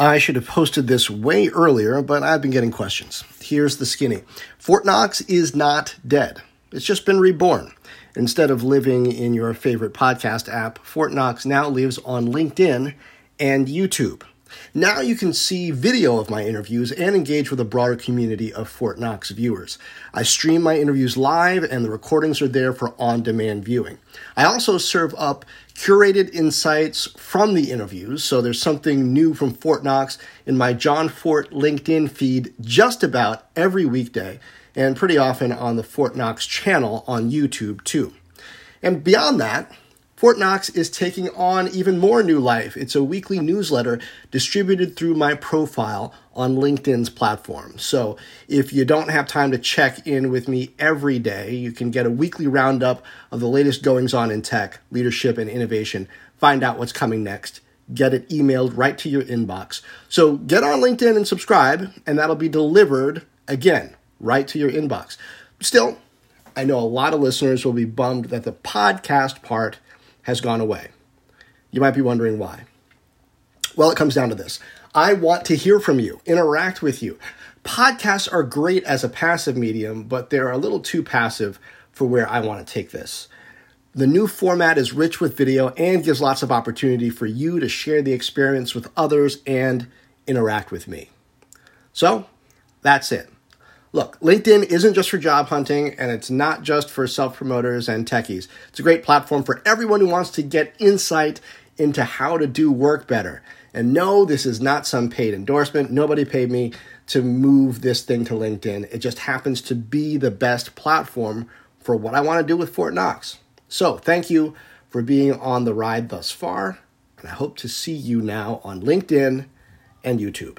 I should have posted this way earlier, but I've been getting questions. Here's the skinny Fortt Knox is not dead, it's just been reborn. Instead of living in your favorite podcast app, Fortt Knox now lives on LinkedIn and YouTube. Now you can see video of my interviews and engage with a broader community of Fortt Knox viewers. I stream my interviews live and the recordings are there for on demand viewing. I also serve up curated insights from the interviews, so there's something new from Fortt Knox in my Jon Fortt LinkedIn feed just about every weekday, and pretty often on the Fortt Knox channel on YouTube too. And beyond that, Fortt Knox is taking on even more new life. It's a weekly newsletter distributed through my profile on LinkedIn's platform. So if you don't have time to check in with me every day, you can get a weekly roundup of the latest goings on in tech, leadership, and innovation. Find out what's coming next. Get it emailed right to your inbox. So get on LinkedIn and subscribe, and that'll be delivered again right to your inbox. Still, I know a lot of listeners will be bummed that the podcast part has gone away. You might be wondering why. Well, it comes down to this I want to hear from you, interact with you. Podcasts are great as a passive medium, but they're a little too passive for where I want to take this. The new format is rich with video and gives lots of opportunity for you to share the experience with others and interact with me. So, that's it. Look, LinkedIn isn't just for job hunting and it's not just for self promoters and techies. It's a great platform for everyone who wants to get insight into how to do work better. And no, this is not some paid endorsement. Nobody paid me to move this thing to LinkedIn. It just happens to be the best platform for what I want to do with Fortt Knox. So, thank you for being on the ride thus far, and I hope to see you now on LinkedIn and YouTube.